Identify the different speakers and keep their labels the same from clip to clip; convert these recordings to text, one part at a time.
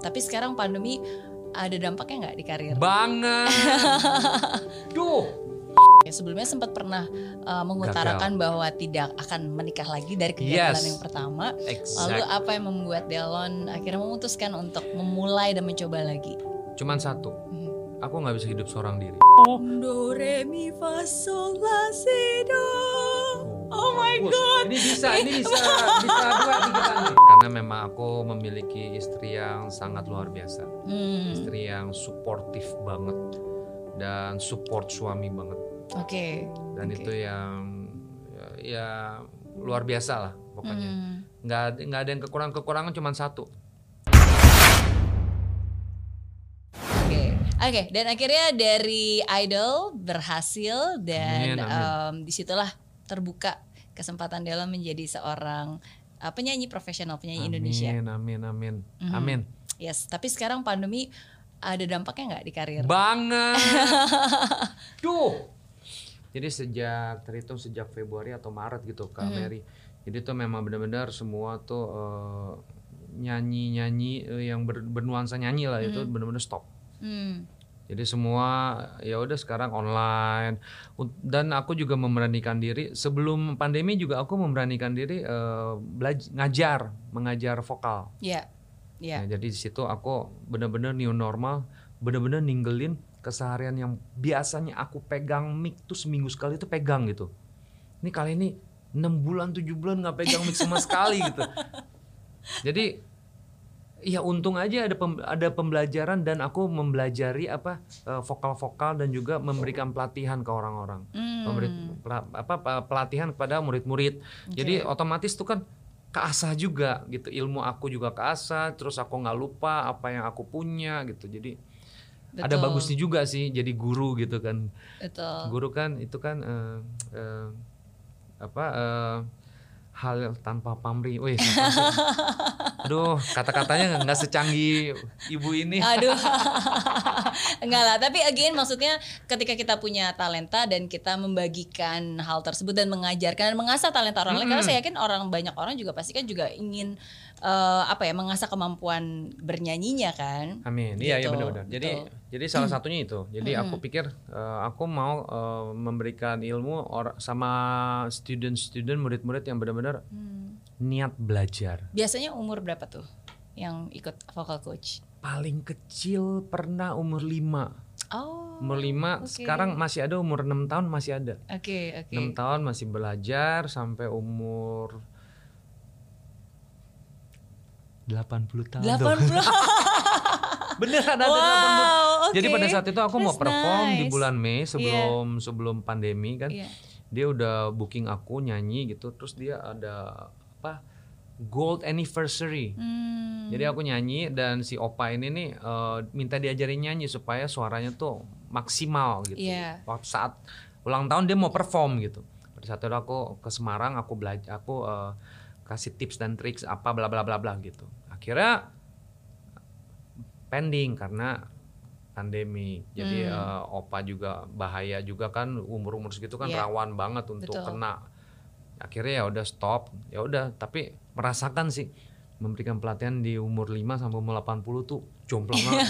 Speaker 1: Tapi sekarang pandemi ada dampaknya nggak di karir?
Speaker 2: Banget. Duh.
Speaker 1: Ya, sebelumnya sempat pernah uh, mengutarakan bahwa tidak akan menikah lagi dari kegagalan
Speaker 2: Yes.
Speaker 1: yang pertama. Lalu
Speaker 2: Exact.
Speaker 1: apa yang membuat Delon akhirnya memutuskan untuk memulai dan mencoba lagi?
Speaker 2: Cuman satu.
Speaker 1: Hmm.
Speaker 2: Aku nggak bisa hidup seorang diri.
Speaker 1: Do re mi fa sol la si do. Oh my
Speaker 2: Bus,
Speaker 1: god.
Speaker 2: Ini bisa, ini bisa, bisa dua nih. Karena memang aku memiliki istri yang sangat luar biasa.
Speaker 1: Hmm,
Speaker 2: Istri yang suportif banget dan support suami banget.
Speaker 1: Oke.
Speaker 2: Dan
Speaker 1: Oke.
Speaker 2: itu yang ya, ya luar biasa lah pokoknya.
Speaker 1: Hmm.
Speaker 2: Nggak ada nggak ada yang kekurangan kekurangan cuma satu.
Speaker 1: Oke, oke. Dan akhirnya dari idol berhasil dan
Speaker 2: Amin, amin.
Speaker 1: em, di situlah terbuka kesempatan Delon menjadi seorang uh, penyanyi profesional penyanyi Indonesia.
Speaker 2: Amin, amin, amin,
Speaker 1: Mhm.
Speaker 2: amin.
Speaker 1: Yes, tapi sekarang pandemi ada dampaknya nggak di karir?
Speaker 2: Banget. Duh. Jadi sejak terhitung sejak Februari atau Maret gitu Kak
Speaker 1: Mhm.
Speaker 2: Mary. Jadi tuh memang benar-benar semua tuh eh, nyanyi-nyanyi eh, yang ber- bernuansa nyanyi lah itu
Speaker 1: Mhm.
Speaker 2: benar-benar stop.
Speaker 1: Hmm,
Speaker 2: Jadi semua ya udah sekarang online dan aku juga memberanikan diri sebelum pandemi juga aku memberanikan diri belaj- ngajar, mengajar vokal.
Speaker 1: ya, ya.
Speaker 2: Nah, jadi di situ aku benar-benar new normal, benar-benar ninggalin keseharian yang biasanya aku pegang mic tuh seminggu sekali itu pegang gitu. Ini kali ini 6 bulan 7 bulan nggak pegang mic sama sekali gitu. Jadi ya untung aja ada pem- ada pembelajaran dan aku mempelajari apa eh, vokal-vokal dan juga memberikan pelatihan ke orang-orang.
Speaker 1: Hmm,
Speaker 2: Memberi apa pe- pelatihan kepada murid-murid. Jadi otomatis tuh kan keasah juga gitu ilmu aku juga keasah terus aku nggak lupa apa yang aku punya gitu jadi ada
Speaker 1: betul,
Speaker 2: bagusnya juga sih jadi guru gitu kan
Speaker 1: Betul.
Speaker 2: guru kan itu kan eh, eh, apa eh, hal tanpa pamrih, wih, aduh kata-katanya nggak secanggih ibu ini.
Speaker 1: Aduh. Enggak lah, tapi again maksudnya ketika kita punya talenta dan kita membagikan hal tersebut dan mengajarkan dan mengasah talenta orang lain karena
Speaker 2: Mm.
Speaker 1: saya yakin orang banyak orang juga pasti kan juga ingin eh, apa ya mengasah kemampuan bernyanyinya kan.
Speaker 2: Amin. Iya, iya
Speaker 1: Gitu,
Speaker 2: benar-benar. Jadi
Speaker 1: betul.
Speaker 2: jadi salah satunya itu. Jadi
Speaker 1: Mm-mm.
Speaker 2: aku pikir eh, aku mau eh, memberikan ilmu or, sama student-student murid-murid yang benar-benar
Speaker 1: Hmm.
Speaker 2: niat belajar.
Speaker 1: Biasanya umur berapa tuh yang ikut vocal coach?
Speaker 2: Paling kecil pernah umur 5.
Speaker 1: Oh.
Speaker 2: Umur 5
Speaker 1: oke.
Speaker 2: sekarang masih ada umur 6 tahun masih ada.
Speaker 1: Oke, oke.
Speaker 2: 6 tahun masih belajar sampai umur 80 tahun.
Speaker 1: 80.
Speaker 2: Beneran ada 80.
Speaker 1: wow,
Speaker 2: Jadi pada saat itu aku mau
Speaker 1: That's
Speaker 2: perform di
Speaker 1: nice.
Speaker 2: bulan Mei sebelum sebelum pandemi kan.
Speaker 1: Iya.
Speaker 2: Dia udah booking aku nyanyi gitu terus dia ada apa? Gold anniversary.
Speaker 1: Hmm.
Speaker 2: Jadi aku nyanyi dan si Opa ini nih eh, minta diajarin nyanyi supaya suaranya tuh maksimal gitu.
Speaker 1: Iya.
Speaker 2: Waktu saat ulang tahun dia mau perform gitu. Pada saat itu aku ke Semarang aku belajar aku eh, kasih tips dan triks apa bla bla bla bla gitu. Akhirnya pending karena pandemi. Jadi
Speaker 1: Hmm.
Speaker 2: eh, Opa juga bahaya juga kan umur-umur segitu kan
Speaker 1: Iya.
Speaker 2: rawan banget untuk
Speaker 1: Betul.
Speaker 2: kena. Akhirnya ya udah stop. Ya udah tapi merasakan sih memberikan pelatihan di umur 5 sampai umur 80 tuh jomplang banget.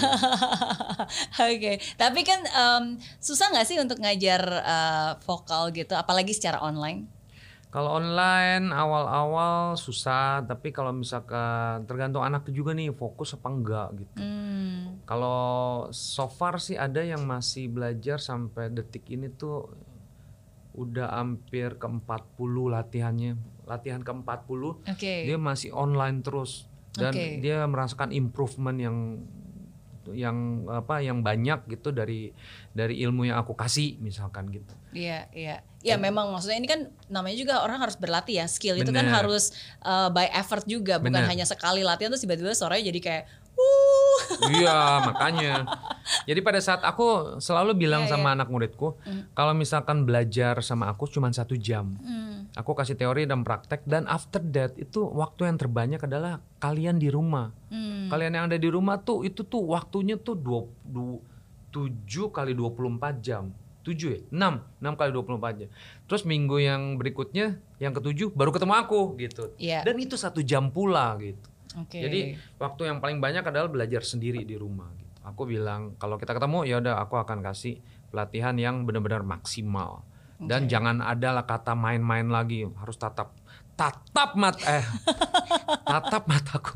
Speaker 1: Oke, tapi kan em, susah nggak sih untuk ngajar eh, vokal gitu, apalagi secara online?
Speaker 2: Kalau online awal-awal susah, tapi kalau misalkan tergantung anak juga nih fokus apa enggak gitu.
Speaker 1: Hmm,
Speaker 2: Kalau so far sih ada yang masih belajar sampai detik ini tuh udah hampir ke 40 latihannya. Latihan ke 40
Speaker 1: Oke,
Speaker 2: dia masih online terus dan
Speaker 1: Oke.
Speaker 2: dia merasakan improvement yang yang apa yang banyak gitu dari dari ilmu yang aku kasih misalkan gitu.
Speaker 1: iya iya, ya memang maksudnya ini kan namanya juga orang harus berlatih ya, skill itu kan
Speaker 2: Bener.
Speaker 1: harus eh, by effort juga, bukan
Speaker 2: Bener.
Speaker 1: hanya sekali latihan terus tiba-tiba suaranya jadi kayak, uh,
Speaker 2: Iya, makanya. Jadi pada saat aku selalu bilang
Speaker 1: Iya,
Speaker 2: sama anak muridku,
Speaker 1: Hmm.
Speaker 2: kalau misalkan belajar sama aku cuma satu jam,
Speaker 1: hmm,
Speaker 2: aku kasih teori dan praktek, dan after that itu waktu yang terbanyak adalah kalian di rumah.
Speaker 1: hmm.
Speaker 2: Kalian yang ada di rumah tuh itu tuh waktunya tuh 7 kali 24 jam. 7 ya? 6, 6 kali 24 jam. Terus minggu yang berikutnya, yang ketujuh baru ketemu aku gitu.
Speaker 1: Iya.
Speaker 2: Dan itu satu jam pula gitu.
Speaker 1: Oke.
Speaker 2: Jadi waktu yang paling banyak adalah belajar sendiri di rumah. Gitu. Aku bilang kalau kita ketemu ya udah aku akan kasih pelatihan yang benar-benar maksimal dan jangan ada lah kata main-main lagi harus tatap tatap mat eh tatap mataku.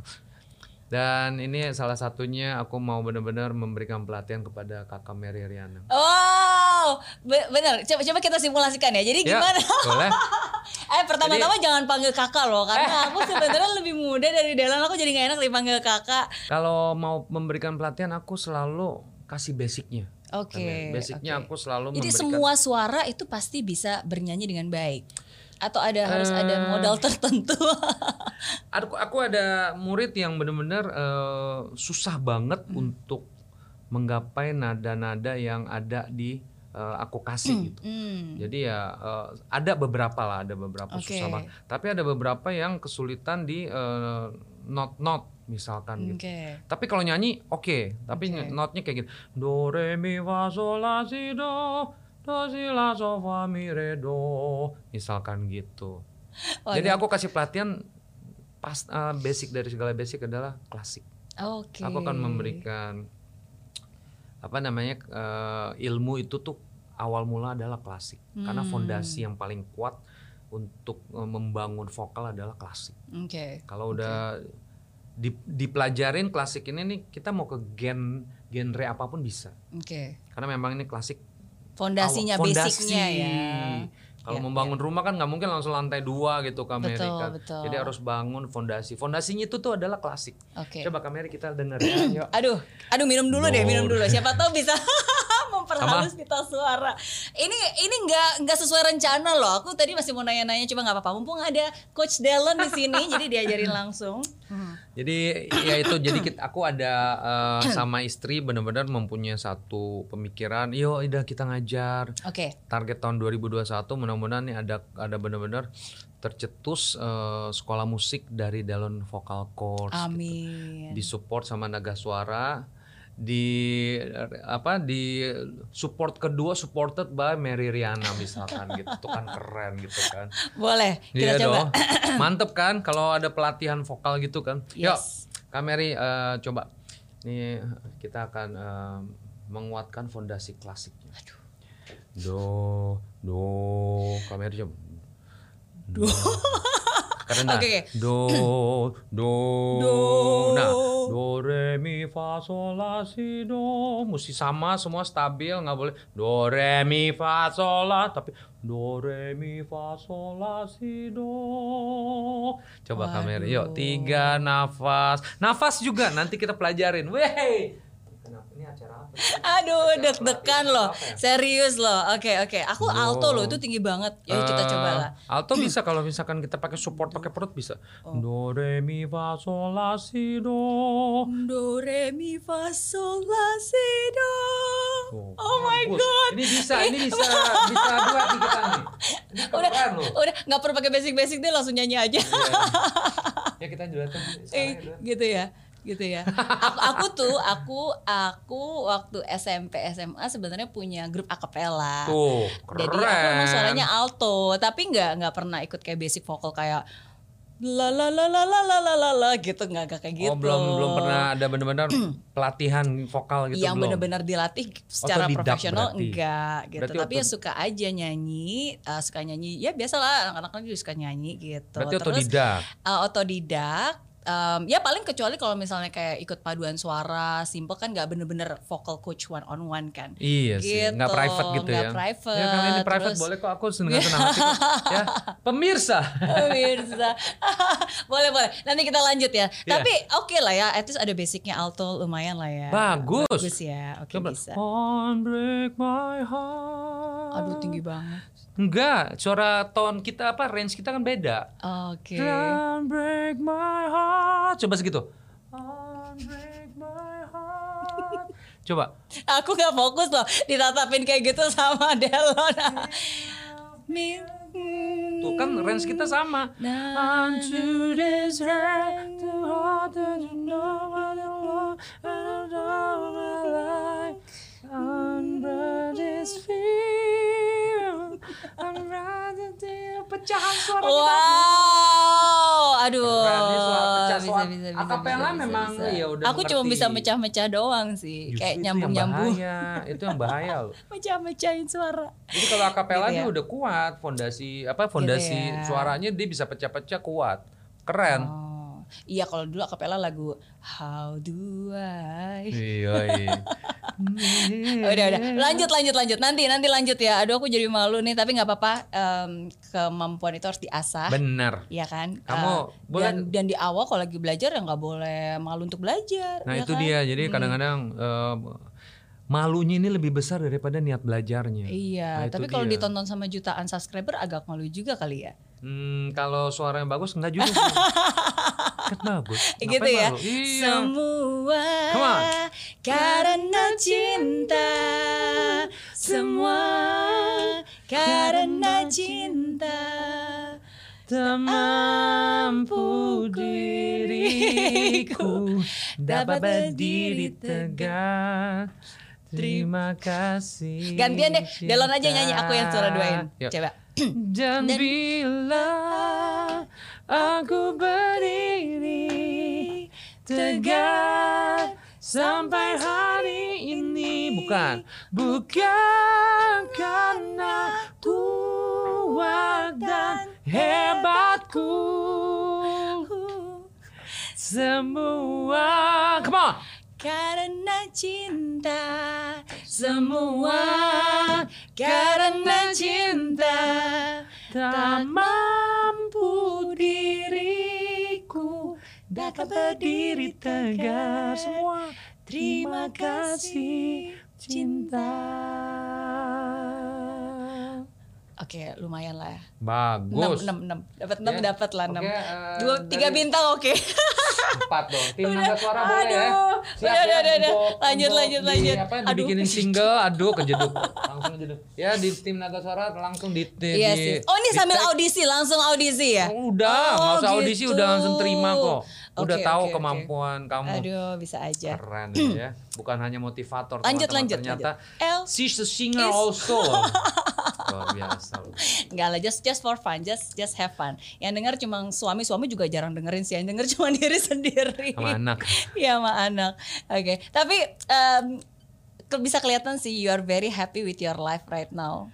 Speaker 2: Dan ini salah satunya aku mau benar-benar memberikan pelatihan kepada kakak Mary Riana.
Speaker 1: Wow, be- bener. Coba coba kita simulasikan ya. Jadi
Speaker 2: Ya,
Speaker 1: gimana?
Speaker 2: boleh.
Speaker 1: eh pertama-tama jangan panggil kakak loh, karena aku sebenarnya lebih muda dari Delan. Aku jadi gak enak dipanggil kakak.
Speaker 2: Kalau mau memberikan pelatihan aku selalu kasih basicnya.
Speaker 1: Oke.
Speaker 2: Basicnya
Speaker 1: oke.
Speaker 2: aku selalu
Speaker 1: Jadi
Speaker 2: memberikan
Speaker 1: semua suara itu pasti bisa bernyanyi dengan baik. Atau ada harus
Speaker 2: Eh.
Speaker 1: ada modal tertentu.
Speaker 2: Aku, aku ada murid yang benar-benar eh, susah banget untuk menggapai nada-nada yang ada di eh, aku kasih gitu.
Speaker 1: Hmm.
Speaker 2: Jadi ya eh, ada beberapa lah, ada beberapa
Speaker 1: Oke.
Speaker 2: susah banget. Tapi ada beberapa yang kesulitan di eh, not-not misalkan gitu. Tapi kalau nyanyi oke, tapi
Speaker 1: Oke.
Speaker 2: notnya kayak gini. Do re mi fa sol la si do, do si la so fa mi re do, misalkan gitu.
Speaker 1: Oh,
Speaker 2: Jadi aku kasih pelatihan pas eh, basic dari segala basic adalah klasik.
Speaker 1: Oke.
Speaker 2: Aku akan memberikan apa namanya eh, ilmu itu tuh awal mula adalah klasik. Karena
Speaker 1: Hmm.
Speaker 2: fondasi yang paling kuat untuk eh, membangun vokal adalah klasik.
Speaker 1: Oke.
Speaker 2: Kalau udah di, dipelajarin klasik ini nih kita mau ke gen genre apa pun bisa.
Speaker 1: Oke.
Speaker 2: Karena memang ini klasik
Speaker 1: Fondasinya,
Speaker 2: awal-
Speaker 1: basicnya ya.
Speaker 2: Kalau
Speaker 1: Ya,
Speaker 2: membangun rumah kan nggak mungkin langsung lantai dua gitu Kak Mary
Speaker 1: Betul, betul.
Speaker 2: Jadi harus bangun fondasi. Fondasinya itu tuh adalah klasik.
Speaker 1: Oke.
Speaker 2: Coba Kak Mary kita dengar ya. Yuk.
Speaker 1: Aduh, aduh minum dulu deh, minum dulu. Siapa tahu bisa memperhalus pita suara. Ini ini nggak nggak sesuai rencana loh. Aku tadi masih mau nanya-nanya, coba nggak apa-apa. Mumpung ada Coach Dallon di sini, jadi diajarin langsung.
Speaker 2: Jadi ya itu jadi kita, aku ada eh, sama istri benar-benar mempunyai satu pemikiran. Yo, udah kita ngajar.
Speaker 1: Oke,
Speaker 2: Target tahun 2021 mudah-mudahan nih ada ada benar-benar tercetus eh, sekolah musik dari Dallon Vocal Course. gitu.
Speaker 1: amin.
Speaker 2: disupport sama Naga Suara di apa di support kedua supported by Mary Riana misalkan gitu. Itu kan keren gitu kan.
Speaker 1: Boleh, kita
Speaker 2: Iya
Speaker 1: coba.
Speaker 2: dong. Mantep kan kalau ada pelatihan vokal gitu kan. Yuk
Speaker 1: Yes.
Speaker 2: Kak Mary eh, coba. Nih kita akan eh, menguatkan fondasi klasiknya. Do do. Kak Mary coba. Do karena
Speaker 1: oke.
Speaker 2: do do
Speaker 1: Do.
Speaker 2: nah do re mi fa sol la si do. Mesti sama semua stabil nggak boleh. Do re mi fa sol la. Tapi do re mi fa sol la si do. Coba kamera yuk tiga nafas. Nafas juga nanti kita pelajarin. Weh kenapa ini acara apa
Speaker 1: Aduh, deg-degan loh.
Speaker 2: ya?
Speaker 1: Serius loh. Oke, oke. Aku
Speaker 2: Wow.
Speaker 1: alto loh, itu tinggi banget. Yuk kita
Speaker 2: Eh,
Speaker 1: coba lah.
Speaker 2: Alto bisa kalau misalkan kita pakai support pakai perut bisa.
Speaker 1: Oh.
Speaker 2: Do re mi fa sol la si do.
Speaker 1: Do re mi fa sol la si do.
Speaker 2: Oh,
Speaker 1: Oh my god.
Speaker 2: Ini bisa, ini bisa bisa dua kita nih.
Speaker 1: Udah,
Speaker 2: loh.
Speaker 1: udah nggak perlu pakai basic-basic deh langsung nyanyi aja.
Speaker 2: Iya. Ya kita juga kan
Speaker 1: Eh,
Speaker 2: ya.
Speaker 1: gitu ya gitu ya. Aku, aku tuh aku aku waktu SMP SMA sebenarnya punya grup akapela
Speaker 2: Tuh,
Speaker 1: jadi aku emang
Speaker 2: keren.
Speaker 1: suaranya alto tapi nggak nggak pernah ikut kayak basic vocal kayak la la la la la la la la la gitu nggak nggak kayak gitu.
Speaker 2: Oh, belum belum pernah ada benar-benar pelatihan vokal gitu
Speaker 1: yang benar-benar dilatih secara
Speaker 2: Otodidak
Speaker 1: profesional
Speaker 2: berarti.
Speaker 1: enggak gitu.
Speaker 2: Berarti
Speaker 1: tapi ya suka aja nyanyi uh, suka nyanyi. Ya biasalah anak-anak juga suka nyanyi gitu.
Speaker 2: Berarti
Speaker 1: terus
Speaker 2: otodidak.
Speaker 1: uh, otodidak um, ya paling kecuali kalau misalnya kayak ikut paduan suara simple kan nggak bener-bener vocal coach one on one kan
Speaker 2: Iya sih, nggak
Speaker 1: Gitu,
Speaker 2: private gitu
Speaker 1: nggak
Speaker 2: ya.
Speaker 1: private,
Speaker 2: Ya kalau ini private
Speaker 1: terus-
Speaker 2: boleh kok aku dengan senang hati kok. Ya, pemirsa.
Speaker 1: Pemirsa. boleh boleh nanti kita lanjut ya
Speaker 2: Iya.
Speaker 1: tapi oke lah ya at least ada basicnya alto lumayan lah ya
Speaker 2: Bagus.
Speaker 1: bagus ya oke
Speaker 2: Coba.
Speaker 1: bisa
Speaker 2: On break my heart.
Speaker 1: Aduh tinggi banget
Speaker 2: Enggak, suara tone kita apa range kita kan beda.
Speaker 1: oke
Speaker 2: Don't break my heart. Coba segitu. Don't break my heart. Coba.
Speaker 1: aku nggak fokus loh ditatapin kayak gitu sama Delon
Speaker 2: Tuh kan range kita sama.
Speaker 1: Nah,
Speaker 2: Unto this heart, to heart that you know what I want, and I know my life. Under this fear, pecahan suara kita.
Speaker 1: Wow, aduh,
Speaker 2: Keren, suara pecah
Speaker 1: bisa
Speaker 2: kuat.
Speaker 1: bisa, bisa,
Speaker 2: Akapela
Speaker 1: bisa, bisa,
Speaker 2: memang
Speaker 1: bisa.
Speaker 2: ya udah
Speaker 1: Aku cuma bisa mecah-mecah doang sih,
Speaker 2: Justru
Speaker 1: kayak
Speaker 2: itu
Speaker 1: nyambung-nyambung,
Speaker 2: yang bahaya. itu yang bahaya loh.
Speaker 1: mecah-mecahin suara.
Speaker 2: Jadi kalau akapela
Speaker 1: Gitu
Speaker 2: dia
Speaker 1: ya.
Speaker 2: udah kuat, fondasi apa fondasi
Speaker 1: ya.
Speaker 2: suaranya dia bisa pecah-pecah kuat. Keren.
Speaker 1: Oh, iya kalau dulu akapela lagu How Do I
Speaker 2: Iya, iya.
Speaker 1: udah udah lanjut lanjut lanjut nanti nanti lanjut ya aduh aku jadi malu nih tapi nggak apa-apa em, kemampuan itu harus diasah
Speaker 2: Bener.
Speaker 1: ya kan
Speaker 2: Kamu
Speaker 1: Eh,
Speaker 2: boleh-
Speaker 1: dan dan di awal kalau lagi belajar ya nggak boleh malu untuk belajar
Speaker 2: Nah
Speaker 1: ya
Speaker 2: itu
Speaker 1: kan?
Speaker 2: dia. Jadi kadang-kadang eh, malunya ini lebih besar daripada niat belajarnya.
Speaker 1: iya
Speaker 2: Nah,
Speaker 1: tapi kalau
Speaker 2: dia.
Speaker 1: ditonton sama jutaan subscriber agak malu juga kali ya
Speaker 2: Hmm, kalau suaranya bagus enggak juga. kan bagus.
Speaker 1: gitu ya?
Speaker 2: Iya.
Speaker 1: semua karena cinta semua karena cinta
Speaker 2: Tak mampu diriku dapat berdiri tegak. Terima kasih.
Speaker 1: gantian deh Delon aja nyanyi aku yang suara duain
Speaker 2: Yuk.
Speaker 1: coba
Speaker 2: Dan
Speaker 1: Dan-
Speaker 2: bila aku berdiri tegak sampai hari ini. Bukan. Bukan karena kuat dan hebatku. Semua come on.
Speaker 1: Karena cinta. Semua karena cinta.
Speaker 2: Tak dapat berdiri tegak semua terima kasih cinta.
Speaker 1: Oke lumayan lah ya.
Speaker 2: Bagus.
Speaker 1: Enam enam dapat enam
Speaker 2: Ya.
Speaker 1: dapat lah enam.
Speaker 2: Oke, eh,
Speaker 1: dua tiga bintang oke.
Speaker 2: Empat dong. Tim naga suara boleh ya.
Speaker 1: Aduh.
Speaker 2: Siap
Speaker 1: udah
Speaker 2: ya
Speaker 1: udah udah, lanjut
Speaker 2: untuk
Speaker 1: lanjut
Speaker 2: di-
Speaker 1: lanjut
Speaker 2: apa dibikinin single aduh kejeduk. Langsung kejeduk. Ya di tim naga suara langsung di, di
Speaker 1: Iya
Speaker 2: di-
Speaker 1: sih. Oh ini
Speaker 2: di
Speaker 1: sambil
Speaker 2: tag.
Speaker 1: audisi langsung audisi ya?
Speaker 2: udah nggak
Speaker 1: Oh,
Speaker 2: usah audisi
Speaker 1: gitu.
Speaker 2: udah langsung terima kok udah
Speaker 1: Oke,
Speaker 2: tahu
Speaker 1: oke.
Speaker 2: kemampuan kamu
Speaker 1: Aduh bisa aja.
Speaker 2: keren ya bukan hanya motivator
Speaker 1: Lanjut
Speaker 2: teman-teman.
Speaker 1: lanjut
Speaker 2: ternyata
Speaker 1: lanjut.
Speaker 2: She's a singer
Speaker 1: is-
Speaker 2: also luar biasa.
Speaker 1: Enggak lah, just just for fun, just just have fun. Yang denger cuma suami, suami juga jarang dengerin sih. Yang denger cuma diri sendiri.
Speaker 2: sama anak
Speaker 1: Iya sama anak. Oke, tapi em, ke- bisa kelihatan sih you are very happy with your life right now.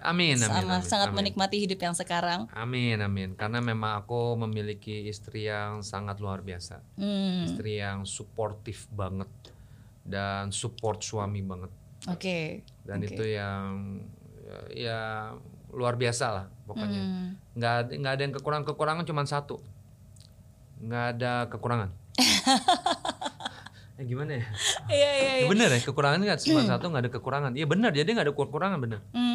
Speaker 2: Amin amin,
Speaker 1: Sama
Speaker 2: amin,
Speaker 1: sangat
Speaker 2: amin.
Speaker 1: menikmati hidup yang sekarang.
Speaker 2: Amin, amin. Karena memang aku memiliki istri yang sangat luar biasa.
Speaker 1: Hmm,
Speaker 2: Istri yang suportif banget dan support suami banget.
Speaker 1: Oke.
Speaker 2: Dan
Speaker 1: Oke.
Speaker 2: itu yang ya, ya luar biasa lah pokoknya.
Speaker 1: Hmm.
Speaker 2: Nggak ada nggak ada yang kekurangan kekurangan cuma satu. Nggak ada kekurangan. eh, gimana ya?
Speaker 1: Iya iya
Speaker 2: Ya
Speaker 1: iya.
Speaker 2: bener ya kekurangan nggak cuma satu nggak ada kekurangan. Iya benar jadi nggak ada kekurangan bener.
Speaker 1: Hmm,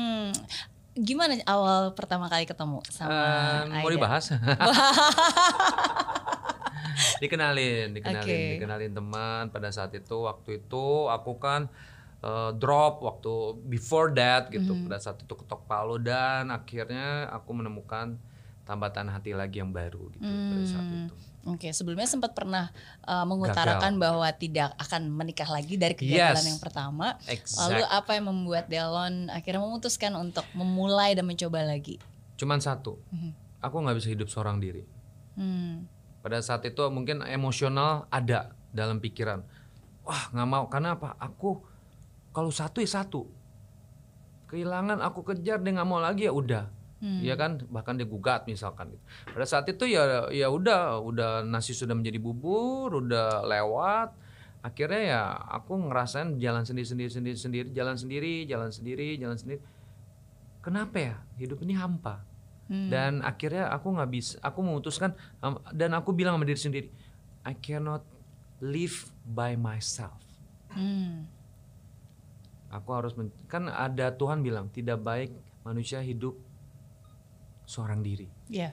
Speaker 1: gimana awal pertama kali ketemu sama
Speaker 2: Eh, mau dibahas? dikenalin, dikenalin,
Speaker 1: Oke.
Speaker 2: dikenalin teman. Pada saat itu, waktu itu aku kan eh, drop waktu before that gitu.
Speaker 1: Mhm.
Speaker 2: Pada saat itu ketok palu dan akhirnya aku menemukan tambatan hati lagi yang baru gitu pada saat
Speaker 1: Hmm.
Speaker 2: itu.
Speaker 1: Oke, sebelumnya sempat pernah uh, mengutarakan bahwa tidak akan menikah lagi dari kegagalan
Speaker 2: Yes.
Speaker 1: yang pertama.
Speaker 2: Exact.
Speaker 1: Lalu apa yang membuat Delon akhirnya memutuskan untuk memulai dan mencoba lagi?
Speaker 2: Cuman satu,
Speaker 1: Mhm.
Speaker 2: aku nggak bisa hidup seorang diri.
Speaker 1: Hmm.
Speaker 2: Pada saat itu mungkin emosional ada dalam pikiran. Wah nggak mau karena apa? Aku kalau satu ya satu. Kehilangan aku kejar dia nggak mau lagi ya udah.
Speaker 1: Hmm.
Speaker 2: Iya kan bahkan dia gugat misalkan. gitu. Pada saat itu ya ya udah udah nasi sudah menjadi bubur udah lewat. Akhirnya ya aku ngerasain jalan sendiri sendiri sendiri sendiri jalan sendiri jalan sendiri jalan sendiri. Kenapa ya hidup ini hampa?
Speaker 1: Hmm.
Speaker 2: dan akhirnya aku nggak bisa aku memutuskan dan aku bilang sama diri sendiri I cannot live by myself
Speaker 1: Hmm.
Speaker 2: aku harus kan ada Tuhan bilang tidak baik manusia hidup seorang diri
Speaker 1: Iya.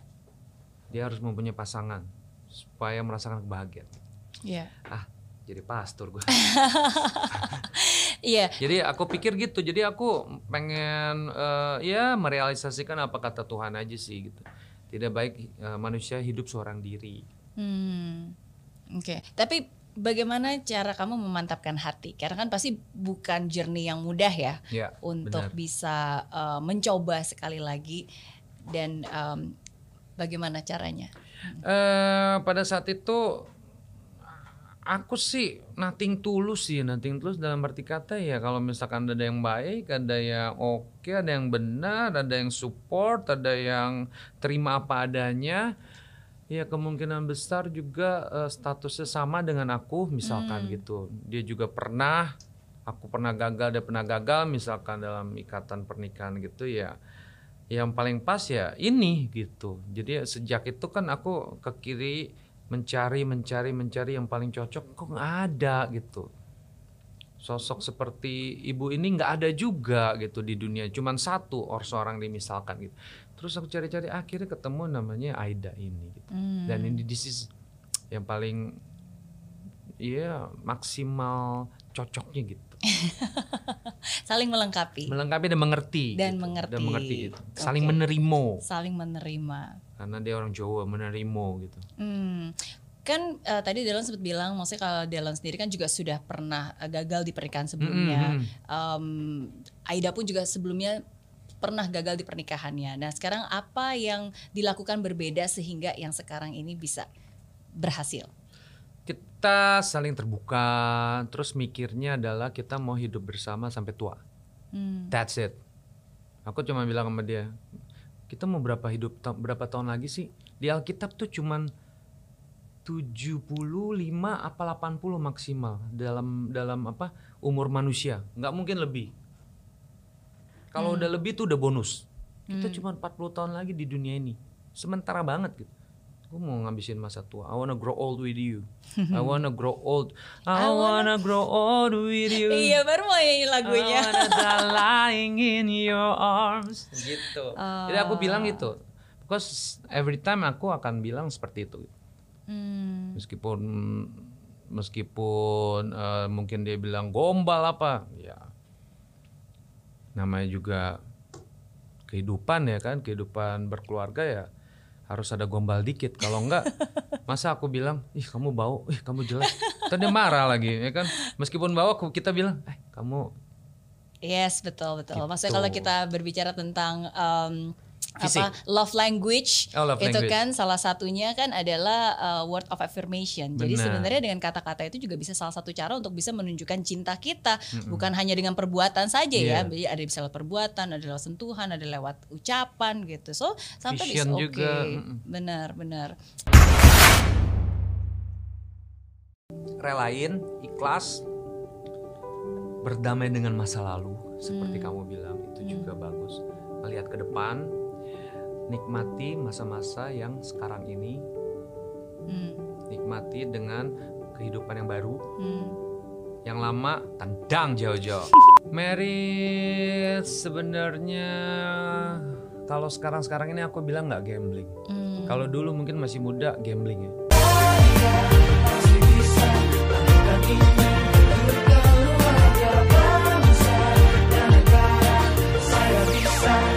Speaker 2: dia harus mempunyai pasangan supaya merasakan kebahagiaan
Speaker 1: Iya.
Speaker 2: ah jadi pastor gue
Speaker 1: Iya.
Speaker 2: jadi aku pikir gitu jadi aku pengen eh, ya merealisasikan apa kata Tuhan aja sih gitu tidak baik eh, manusia hidup seorang diri
Speaker 1: Hmm. Oke, tapi bagaimana cara kamu memantapkan hati? Karena kan pasti bukan journey yang mudah ya
Speaker 2: ya
Speaker 1: untuk
Speaker 2: benar.
Speaker 1: bisa uh, mencoba sekali lagi dan um, bagaimana caranya?
Speaker 2: Eh pada saat itu aku sih nothing tulus sih, nothing tulus dalam arti kata ya kalau misalkan ada yang baik, ada yang oke, ada yang benar, ada yang support, ada yang terima apa adanya. Ya kemungkinan besar juga uh, statusnya sama dengan aku misalkan
Speaker 1: Hmm.
Speaker 2: gitu. Dia juga pernah, aku pernah gagal, dia pernah gagal misalkan dalam ikatan pernikahan gitu ya. Yang paling pas ya ini gitu. Jadi sejak itu kan aku ke kiri mencari mencari mencari yang paling cocok kok nggak ada gitu. Sosok seperti ibu ini nggak ada juga gitu di dunia. Cuman satu or seorang dimisalkan gitu. Terus aku cari-cari akhirnya ketemu namanya Aida ini gitu.
Speaker 1: Hmm.
Speaker 2: dan ini this is yang paling ya maksimal cocoknya gitu
Speaker 1: saling melengkapi
Speaker 2: melengkapi dan mengerti
Speaker 1: Dan
Speaker 2: gitu.
Speaker 1: mengerti.
Speaker 2: dan mengerti itu saling menerima
Speaker 1: saling menerima
Speaker 2: karena dia orang Jawa menerima gitu
Speaker 1: Hmm. Kan eh, tadi Delon sempat bilang, maksudnya kalau Delon sendiri kan juga sudah pernah eh, gagal di pernikahan sebelumnya.
Speaker 2: Mm-mm.
Speaker 1: Em, Aida pun juga sebelumnya pernah gagal di pernikahannya. Nah sekarang apa yang dilakukan berbeda sehingga yang sekarang ini bisa berhasil?
Speaker 2: Kita saling terbuka terus mikirnya adalah kita mau hidup bersama sampai tua.
Speaker 1: Hmm.
Speaker 2: that's it. Aku cuma bilang sama dia kita mau berapa hidup ta- berapa tahun lagi sih? Di Alkitab tuh cuman 75 apa 80 maksimal dalam dalam apa umur manusia. Nggak mungkin lebih. Kalau udah lebih tuh udah bonus. Kita cuma 40 tahun lagi di dunia ini. Sementara banget gitu gue mau ngabisin masa tua. I wanna grow old with you. I wanna grow old. I, wanna grow old with you.
Speaker 1: Iya baru mau nyanyi lagunya.
Speaker 2: I wanna die lying in your arms. Gitu. Jadi aku bilang
Speaker 1: Ah.
Speaker 2: itu because every time aku akan bilang seperti itu.
Speaker 1: Hmm.
Speaker 2: meskipun meskipun eh, mungkin dia bilang gombal apa ya. Namanya juga kehidupan ya kan kehidupan berkeluarga ya harus ada gombal dikit kalau enggak masa aku bilang ih kamu bau ih kamu jelek Ntar dia marah lagi ya kan meskipun bau aku kita bilang eh kamu
Speaker 1: Yes betul betul. Maksudnya
Speaker 2: Gitu.
Speaker 1: kalau kita berbicara tentang em,
Speaker 2: Fisik.
Speaker 1: apa love language
Speaker 2: Oh, love
Speaker 1: itu
Speaker 2: language.
Speaker 1: kan salah satunya kan adalah uh, word of affirmation. Jadi
Speaker 2: Benar.
Speaker 1: sebenarnya dengan kata-kata itu juga bisa salah satu cara untuk bisa menunjukkan cinta kita, bukan hanya dengan perbuatan saja ya.
Speaker 2: Iya.
Speaker 1: Jadi ada bisa lewat perbuatan, ada lewat sentuhan, ada lewat ucapan gitu. So sampai oke.
Speaker 2: juga, mm-mm.
Speaker 1: Benar benar.
Speaker 2: relain ikhlas berdamai dengan masa lalu seperti kamu bilang itu juga bagus melihat ke depan nikmati masa-masa yang sekarang ini.
Speaker 1: Hmm,
Speaker 2: nikmati dengan kehidupan yang baru.
Speaker 1: Hmm.
Speaker 2: yang lama tendang jauh-jauh. Merit sebenarnya kalau sekarang-sekarang ini aku bilang nggak gambling.
Speaker 1: Hmm.
Speaker 2: kalau dulu mungkin masih muda gambling ya.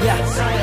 Speaker 3: Ya, ah,